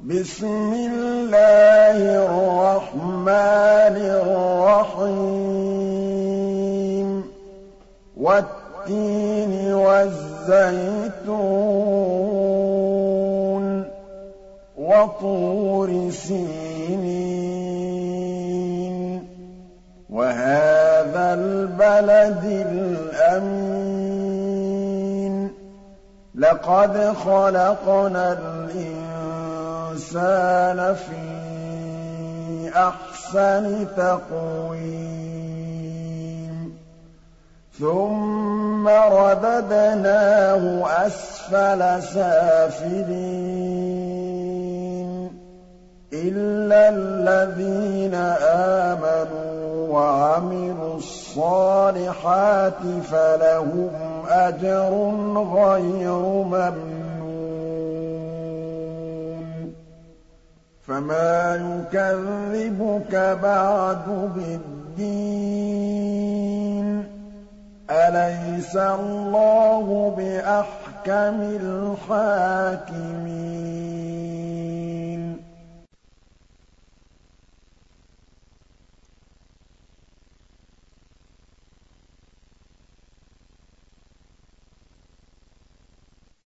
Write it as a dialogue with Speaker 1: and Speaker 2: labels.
Speaker 1: بِسْمِ اللَّهِ الرَّحْمَٰنِ الرَّحِيمِ. وَالتِّينِ وَالزَّيْتُونِ وَطُورِ سِينِينَ. وَهَٰذَا الْبَلَدِ الْأَمِينِ. لَقَدْ خَلَقْنَا الْإِنسَانَ فِي أَحْسَنِ تَقْوِيمٍ. ثُمَّ رَدَدْنَاهُ أَسْفَلَ سَافِلِينَ. إِلَّا الَّذِينَ آمَنُوا وَعَمِلُوا الصَّالِحَاتِ فَلَهُمْ أَجْرٌ غَيْرُ مَمْنُونٍ. فَمَا يُكَذِّبُكَ بَعْدُ بِالدِّينِ. أَلَيْسَ اللَّهُ بِأَحْكَمِ الْحَاكِمِينَ؟